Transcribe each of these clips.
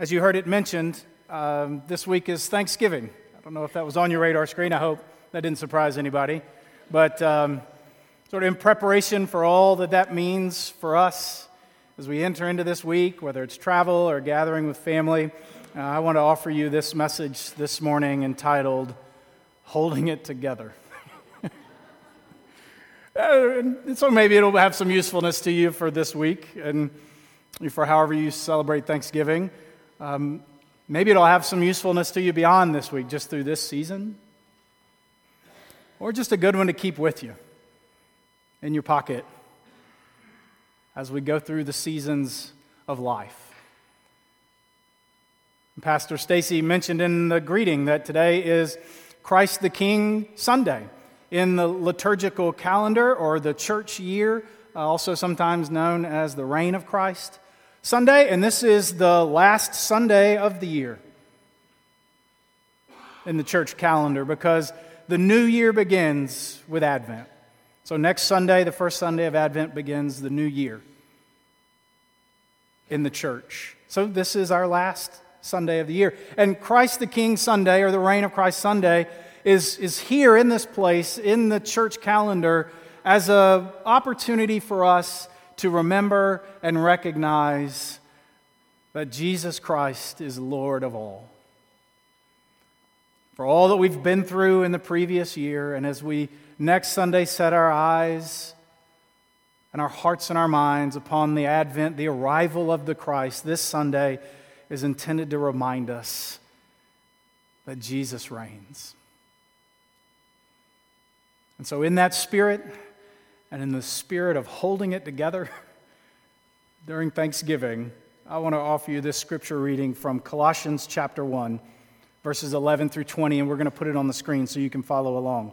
As you heard it mentioned, um, this week is Thanksgiving. I don't know if that was on your radar screen. I hope that didn't surprise anybody. But um, sort of in preparation for all that that means for us as we enter into this week, whether it's travel or gathering with family, uh, I want to offer you this message this morning entitled Holding It Together. uh, so maybe it'll have some usefulness to you for this week and for however you celebrate Thanksgiving. Um, maybe it'll have some usefulness to you beyond this week, just through this season. Or just a good one to keep with you in your pocket as we go through the seasons of life. Pastor Stacy mentioned in the greeting that today is Christ the King Sunday in the liturgical calendar or the church year, uh, also sometimes known as the reign of Christ Sunday, and this is the last Sunday of the year in the church calendar because the new year begins with Advent. So, next Sunday, the first Sunday of Advent, begins the new year in the church. So, this is our last Sunday of the year. And Christ the King Sunday, or the Reign of Christ Sunday, is, is here in this place, in the church calendar, as an opportunity for us to remember and recognize that Jesus Christ is Lord of all. For all that we've been through in the previous year, and as we next Sunday set our eyes and our hearts and our minds upon the advent, the arrival of the Christ, this Sunday is intended to remind us that Jesus reigns. And so, in that spirit, and in the spirit of holding it together during Thanksgiving, I want to offer you this scripture reading from Colossians chapter 1, verses 11 through 20, and we're going to put it on the screen so you can follow along.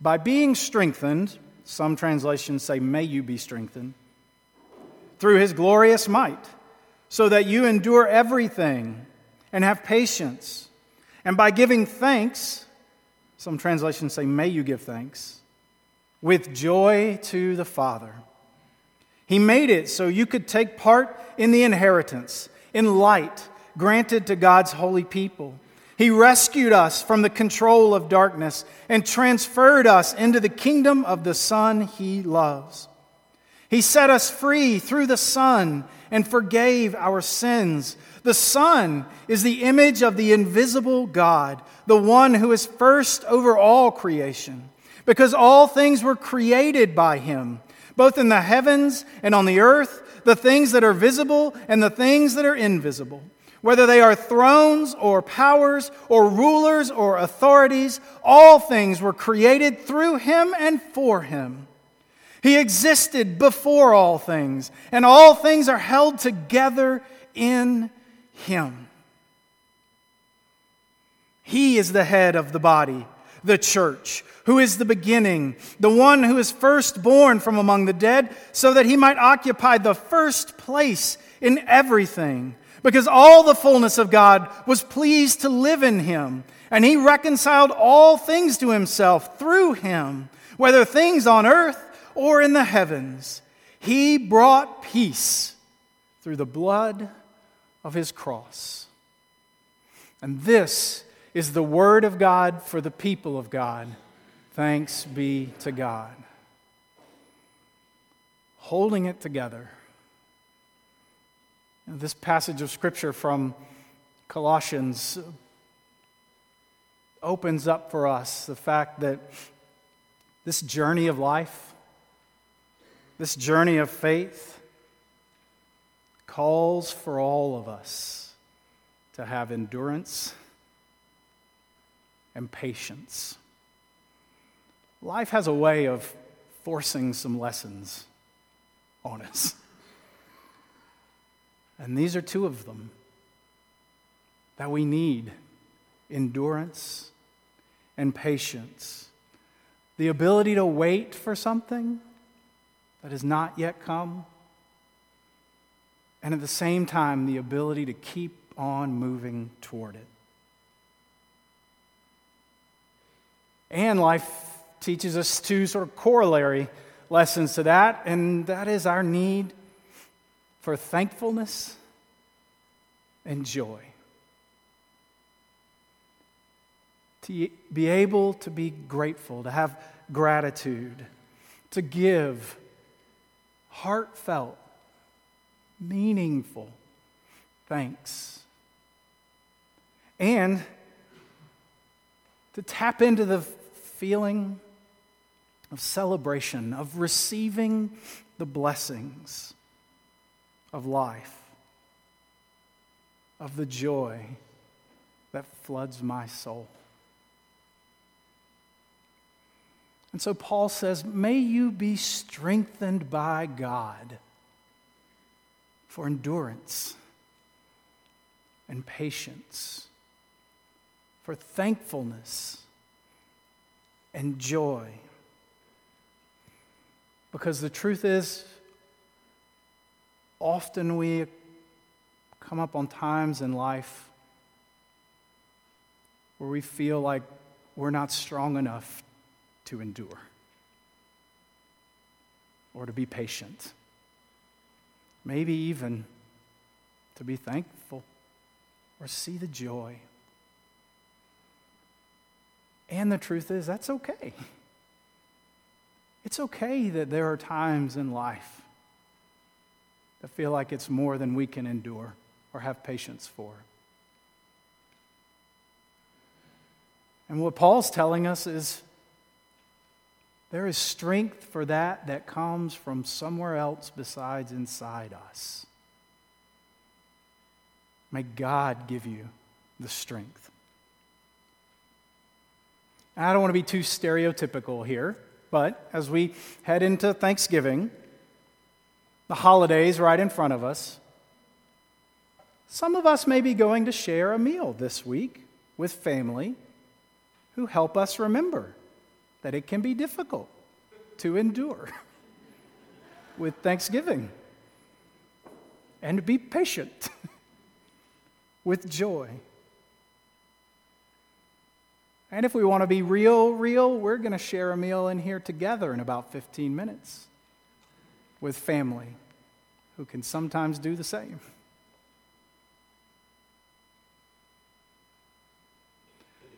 By being strengthened, some translations say, may you be strengthened through his glorious might, so that you endure everything and have patience. And by giving thanks, some translations say, may you give thanks, with joy to the Father. He made it so you could take part in the inheritance, in light granted to God's holy people. He rescued us from the control of darkness and transferred us into the kingdom of the Son he loves. He set us free through the Son and forgave our sins. The Son is the image of the invisible God, the one who is first over all creation, because all things were created by him, both in the heavens and on the earth, the things that are visible and the things that are invisible. Whether they are thrones or powers or rulers or authorities, all things were created through him and for him. He existed before all things, and all things are held together in Him. He is the head of the body, the church, who is the beginning, the one who is firstborn from among the dead, so that he might occupy the first place in everything. Because all the fullness of God was pleased to live in him, and he reconciled all things to himself through him, whether things on earth or in the heavens. He brought peace through the blood of his cross. And this is the word of God for the people of God. Thanks be to God. Holding it together. This passage of scripture from Colossians opens up for us the fact that this journey of life this journey of faith calls for all of us to have endurance and patience. Life has a way of forcing some lessons on us. And these are two of them that we need endurance and patience. The ability to wait for something that has not yet come, and at the same time, the ability to keep on moving toward it. And life teaches us two sort of corollary lessons to that, and that is our need for thankfulness and joy. To be able to be grateful, to have gratitude, to give heartfelt, meaningful thanks. And to tap into the feeling of celebration, of receiving the blessings of life, of the joy that floods my soul. And so Paul says, May you be strengthened by God for endurance and patience, for thankfulness and joy. Because the truth is, often we come up on times in life where we feel like we're not strong enough to endure or to be patient. Maybe even to be thankful or see the joy. And the truth is, that's okay. It's okay that there are times in life that feel like it's more than we can endure or have patience for. And what Paul's telling us is there is strength for that that comes from somewhere else besides inside us. May God give you the strength. I don't want to be too stereotypical here, but as we head into Thanksgiving, the holidays right in front of us, some of us may be going to share a meal this week with family who help us remember that it can be difficult to endure with Thanksgiving and be patient with joy. And if we want to be real, real, we're going to share a meal in here together in about 15 minutes with family who can sometimes do the same.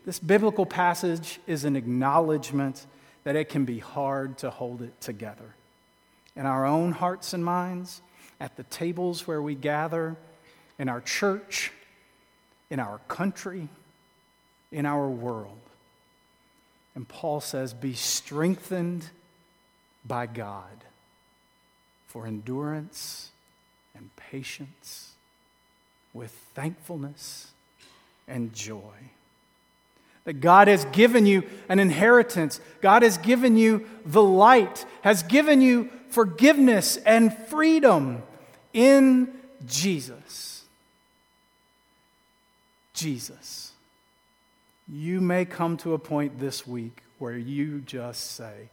This biblical passage is an acknowledgement that it can be hard to hold it together. In our own hearts and minds, at the tables where we gather, in our church, in our country, in our world. And Paul says, Be strengthened by God for endurance and patience with thankfulness and joy that God has given you an inheritance. God has given you the light, has given you forgiveness and freedom in Jesus. Jesus. You may come to a point this week where you just say,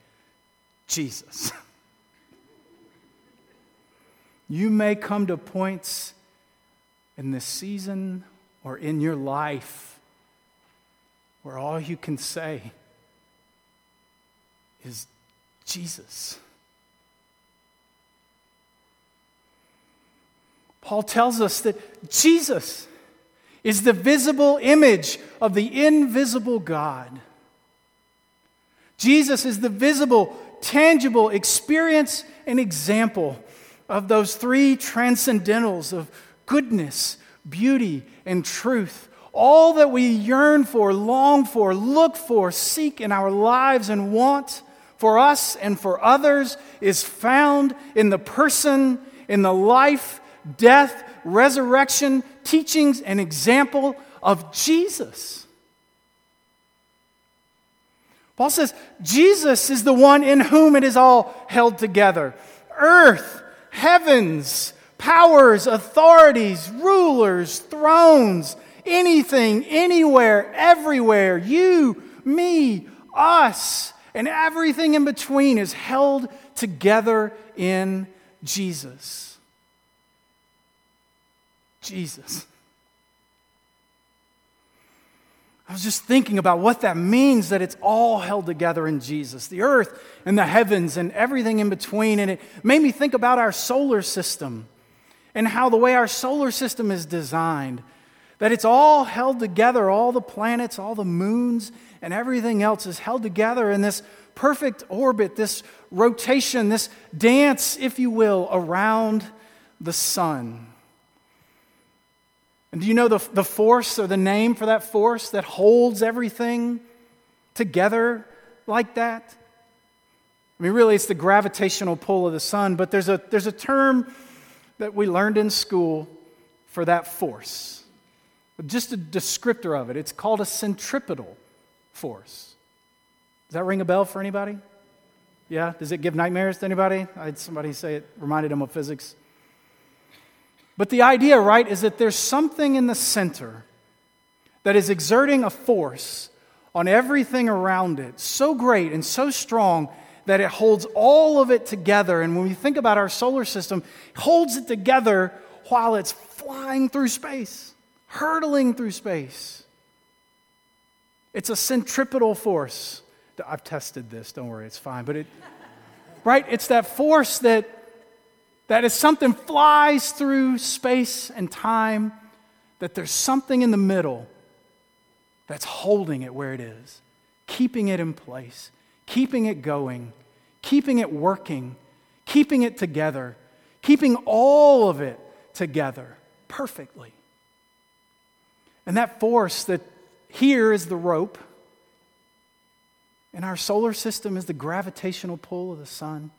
Jesus. you may come to points in this season or in your life where all you can say is Jesus. Paul tells us that Jesus is the visible image of the invisible God. Jesus is the visible, tangible experience and example of those three transcendentals of goodness, beauty, and truth all that we yearn for, long for, look for, seek in our lives, and want for us and for others is found in the person, in the life, death, resurrection, teachings, and example of Jesus. Paul says, Jesus is the one in whom it is all held together. Earth, heavens, powers, authorities, rulers, thrones, anything, anywhere, everywhere. You, me, us, and everything in between is held together in Jesus. Jesus. I was just thinking about what that means that it's all held together in Jesus the earth and the heavens and everything in between. And it made me think about our solar system and how the way our solar system is designed, that it's all held together, all the planets, all the moons, and everything else is held together in this perfect orbit, this rotation, this dance, if you will, around the sun. And do you know the, the force or the name for that force that holds everything together like that? I mean, really, it's the gravitational pull of the sun, but there's a, there's a term that we learned in school for that force. Just a descriptor of it. It's called a centripetal force. Does that ring a bell for anybody? Yeah? Does it give nightmares to anybody? I had somebody say it reminded them of physics. But the idea, right, is that there's something in the center that is exerting a force on everything around it so great and so strong that it holds all of it together. And when we think about our solar system, holds it together while it's flying through space, hurtling through space. It's a centripetal force. I've tested this, don't worry, it's fine. But it, right, it's that force that, that is something flies through space and time, that there's something in the middle that's holding it where it is, keeping it in place keeping it going, keeping it working, keeping it together, keeping all of it together perfectly. And that force that here is the rope, and our solar system is the gravitational pull of the sun.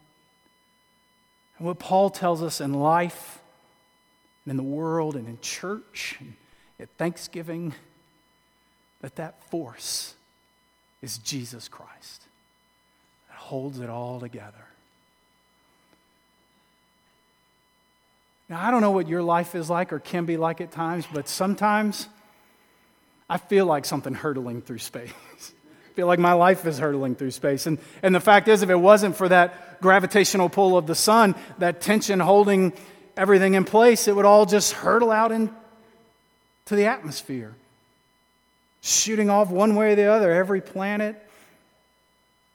And what Paul tells us in life, and in the world, and in church, and at Thanksgiving, that that force is Jesus Christ that holds it all together. Now, I don't know what your life is like or can be like at times, but sometimes I feel like something hurtling through space. I feel like my life is hurtling through space. And, and the fact is, if it wasn't for that gravitational pull of the sun, that tension holding everything in place, it would all just hurtle out into the atmosphere, shooting off one way or the other, every planet,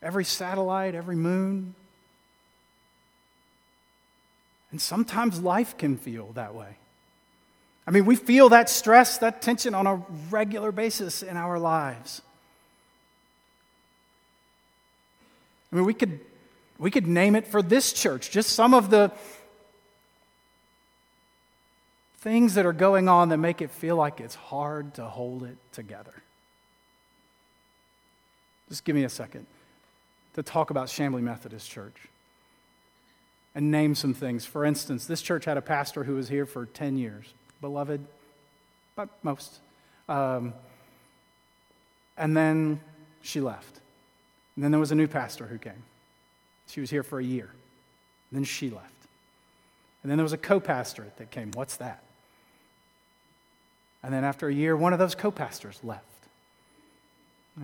every satellite, every moon. And sometimes life can feel that way. I mean, we feel that stress, that tension on a regular basis in our lives. I mean, we could, we could name it for this church, just some of the things that are going on that make it feel like it's hard to hold it together. Just give me a second to talk about Chamblee Methodist Church and name some things. For instance, this church had a pastor who was here for 10 years, beloved, but most. Um, and then she left. And then there was a new pastor who came. She was here for a year. And then she left. And then there was a co pastor that came. What's that? And then after a year, one of those co pastors left.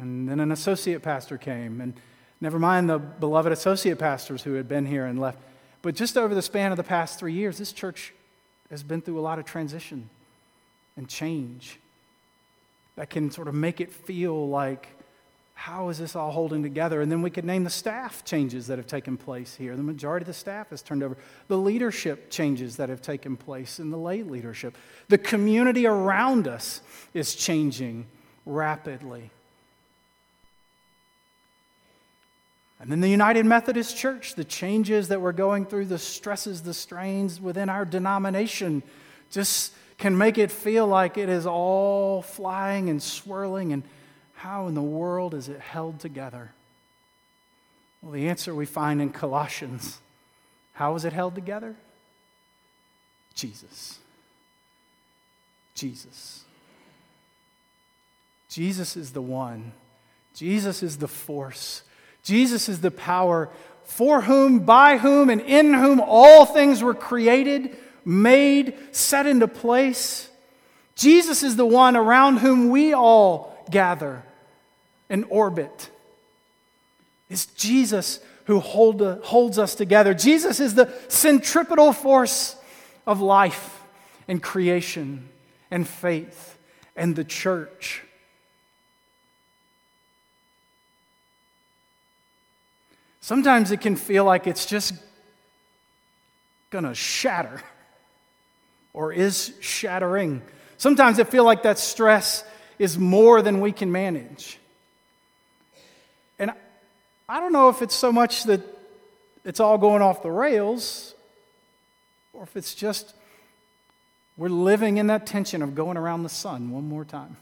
And then an associate pastor came. And Never mind the beloved associate pastors who had been here and left. But just over the span of the past three years, this church has been through a lot of transition and change that can sort of make it feel like, how is this all holding together? And then we could name the staff changes that have taken place here. The majority of the staff has turned over. The leadership changes that have taken place in the lay leadership. The community around us is changing rapidly. And then the United Methodist Church, the changes that we're going through, the stresses, the strains within our denomination just can make it feel like it is all flying and swirling. And how in the world is it held together? Well, the answer we find in Colossians. How is it held together? Jesus. Jesus. Jesus is the one. Jesus is the force Jesus is the power for whom, by whom, and in whom all things were created, made, set into place. Jesus is the one around whom we all gather and orbit. It's Jesus who hold, holds us together. Jesus is the centripetal force of life and creation and faith and the church. Sometimes it can feel like it's just going to shatter. or is shattering. Sometimes I feel like that stress is more than we can manage. And I don't know if it's so much that it's all going off the rails or if it's just we're living in that tension of going around the sun one more time.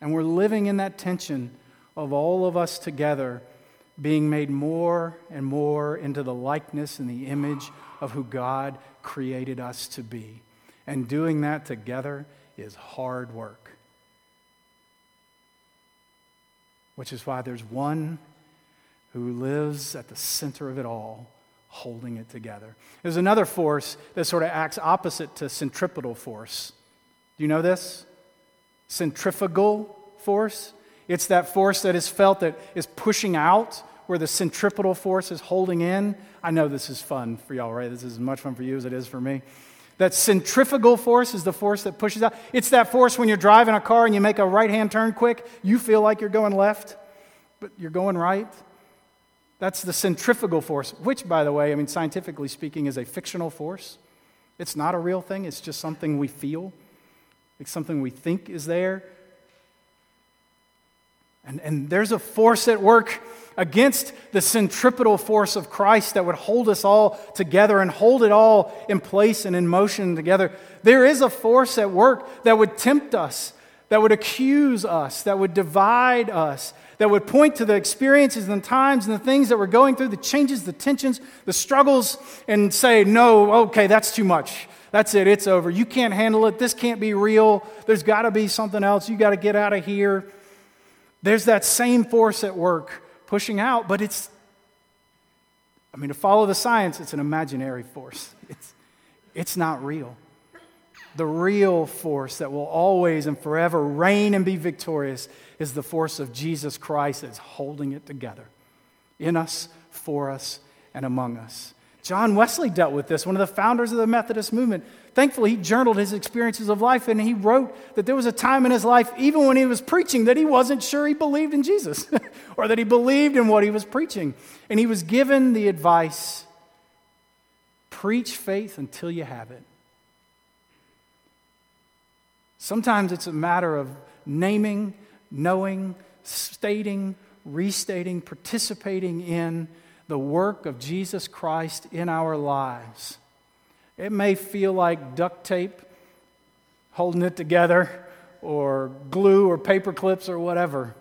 And we're living in that tension of all of us together being made more and more into the likeness and the image of who God created us to be. And doing that together is hard work. Which is why there's one who lives at the center of it all, holding it together. There's another force that sort of acts opposite to centripetal force. Do you know this? Centrifugal force. It's that force that is felt that is pushing out where the centripetal force is holding in. I know this is fun for y'all, right? This is as much fun for you as it is for me. That centrifugal force is the force that pushes out. It's that force when you're driving a car and you make a right hand turn quick, you feel like you're going left, but you're going right. That's the centrifugal force, which, by the way, I mean, scientifically speaking, is a fictional force. It's not a real thing, it's just something we feel, it's something we think is there. And, and there's a force at work against the centripetal force of Christ that would hold us all together and hold it all in place and in motion together. There is a force at work that would tempt us, that would accuse us, that would divide us, that would point to the experiences and the times and the things that we're going through, the changes, the tensions, the struggles, and say, no, okay, that's too much. That's it, it's over. You can't handle it. This can't be real. There's got to be something else. You got to get out of here. There's that same force at work pushing out, but it's, I mean, to follow the science, it's an imaginary force. It's, it's not real. The real force that will always and forever reign and be victorious is the force of Jesus Christ that's holding it together in us, for us, and among us. John Wesley dealt with this, one of the founders of the Methodist movement. Thankfully, he journaled his experiences of life and he wrote that there was a time in his life, even when he was preaching, that he wasn't sure he believed in Jesus or that he believed in what he was preaching. And he was given the advice preach faith until you have it. Sometimes it's a matter of naming, knowing, stating, restating, participating in the work of Jesus Christ in our lives. It may feel like duct tape holding it together, or glue, or paper clips, or whatever.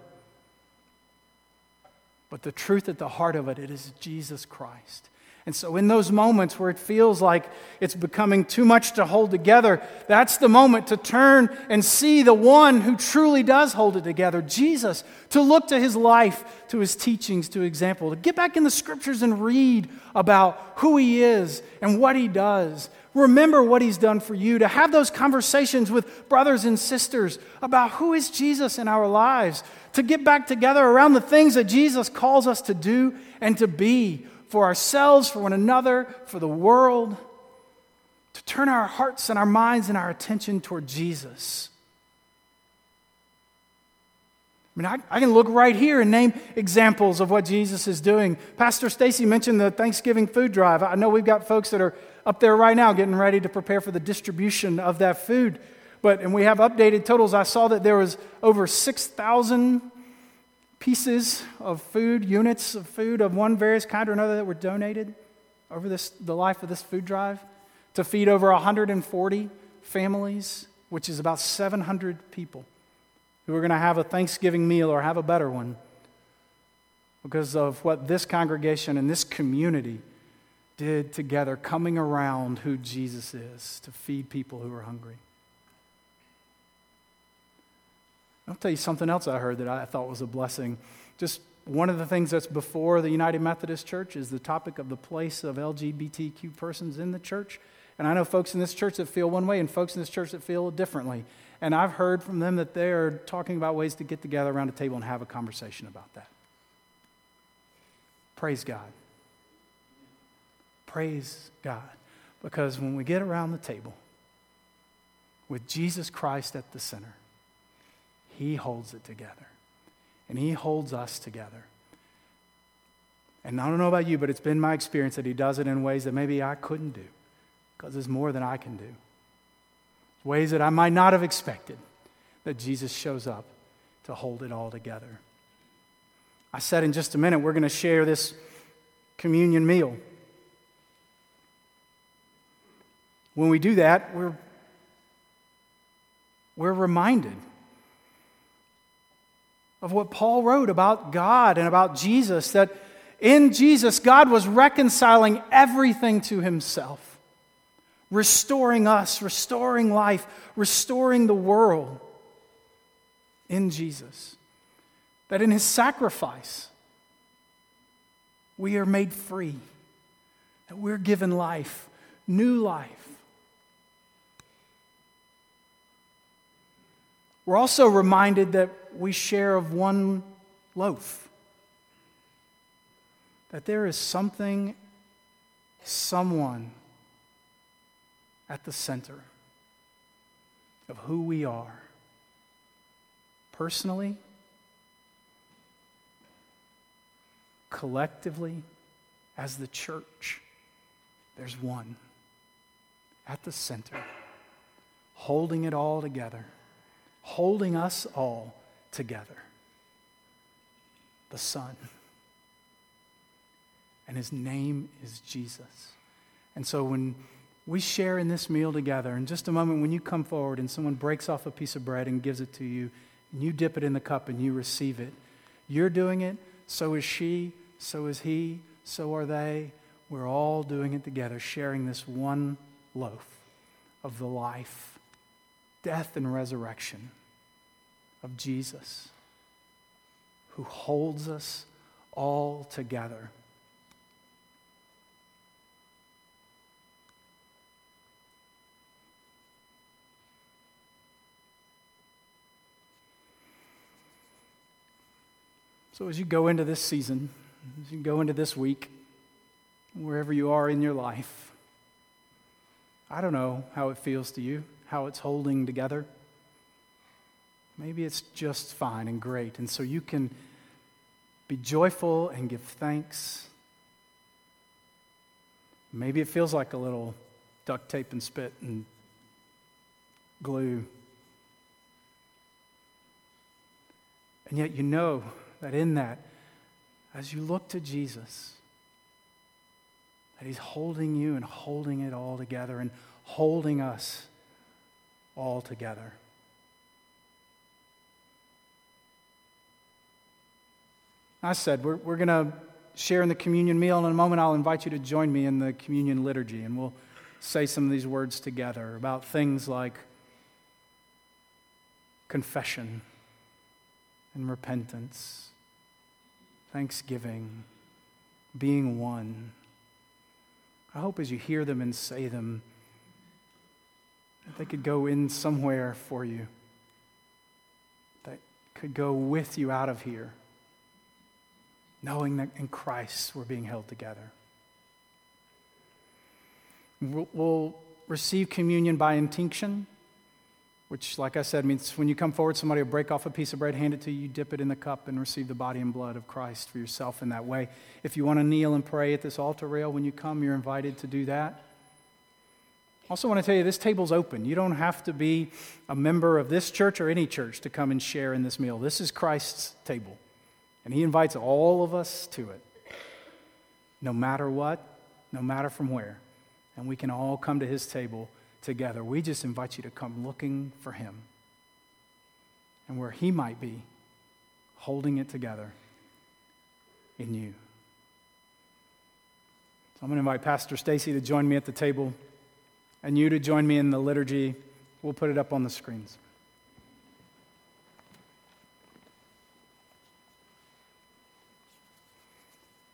But the truth at the heart of it, it is Jesus Christ. And so, in those moments where it feels like it's becoming too much to hold together, that's the moment to turn and see the one who truly does hold it together, Jesus, to look to his life, to his teachings, to example, to get back in the scriptures and read about who he is and what he does. Remember what he's done for you, to have those conversations with brothers and sisters about who is Jesus in our lives, to get back together around the things that Jesus calls us to do and to be for ourselves, for one another, for the world, to turn our hearts and our minds and our attention toward Jesus. I mean, I, I, can look right here and name examples of what Jesus is doing. Pastor Stacy mentioned the Thanksgiving food drive. I know we've got folks that are up there right now getting ready to prepare for the distribution of that food. But, and we have updated totals. I saw that there was over 6,000 pieces of food, units of food of one various kind or another that were donated over this, the life of this food drive to feed over 140 families, which is about 700 people who are going to have a Thanksgiving meal or have a better one because of what this congregation and this community did together, coming around who Jesus is to feed people who are hungry. I'll tell you something else I heard that I thought was a blessing. Just one of the things that's before the United Methodist Church is the topic of the place of LGBTQ persons in the church. And I know folks in this church that feel one way and folks in this church that feel differently. And I've heard from them that they're talking about ways to get together around a table and have a conversation about that. Praise God. Praise God. Because when we get around the table with Jesus Christ at the center, he holds it together. And He holds us together. And I don't know about you, but it's been my experience that He does it in ways that maybe I couldn't do. because it's more than I can do. Ways that I might not have expected that Jesus shows up to hold it all together. I said in just a minute, we're going to share this communion meal. When we do that, we're, we're reminded of what Paul wrote about God and about Jesus that in Jesus, God was reconciling everything to himself, restoring us, restoring life, restoring the world in Jesus. That in his sacrifice, we are made free, that we're given life, new life. We're also reminded that we share of one loaf that there is something, someone at the center of who we are personally, collectively, as the church. There's one at the center, holding it all together, holding us all together. The Son and his name is Jesus. And so when we share in this meal together, in just a moment, when you come forward and someone breaks off a piece of bread and gives it to you, and you dip it in the cup and you receive it, you're doing it, so is she, so is he, so are they. We're all doing it together, sharing this one loaf of the life, death, and resurrection of Jesus, who holds us all together So, as you go into this season, as you go into this week, wherever you are in your life, I don't know how it feels to you, how it's holding together. Maybe it's just fine and great. And so you can be joyful and give thanks. Maybe it feels like a little duct tape and spit and glue. And yet you know that in that, as you look to Jesus, that He's holding you and holding it all together and holding us all together. I said, we're, we're going to share in the communion meal. And in a moment, I'll invite you to join me in the communion liturgy, and we'll say some of these words together about things like confession and repentance thanksgiving, being one. I hope as you hear them and say them, that they could go in somewhere for you, that could go with you out of here, knowing that in Christ we're being held together. We'll receive communion by intinction which, like I said, means when you come forward, somebody will break off a piece of bread, hand it to you, you dip it in the cup, and receive the body and blood of Christ for yourself in that way. If you want to kneel and pray at this altar rail when you come, you're invited to do that. Also, want to tell you this table's open. You don't have to be a member of this church or any church to come and share in this meal. This is Christ's table, and He invites all of us to it, no matter what, no matter from where. And we can all come to His table together. We just invite you to come looking for Him and where He might be, holding it together in you. So I'm going to invite Pastor Stacy to join me at the table and you to join me in the liturgy. We'll put it up on the screens.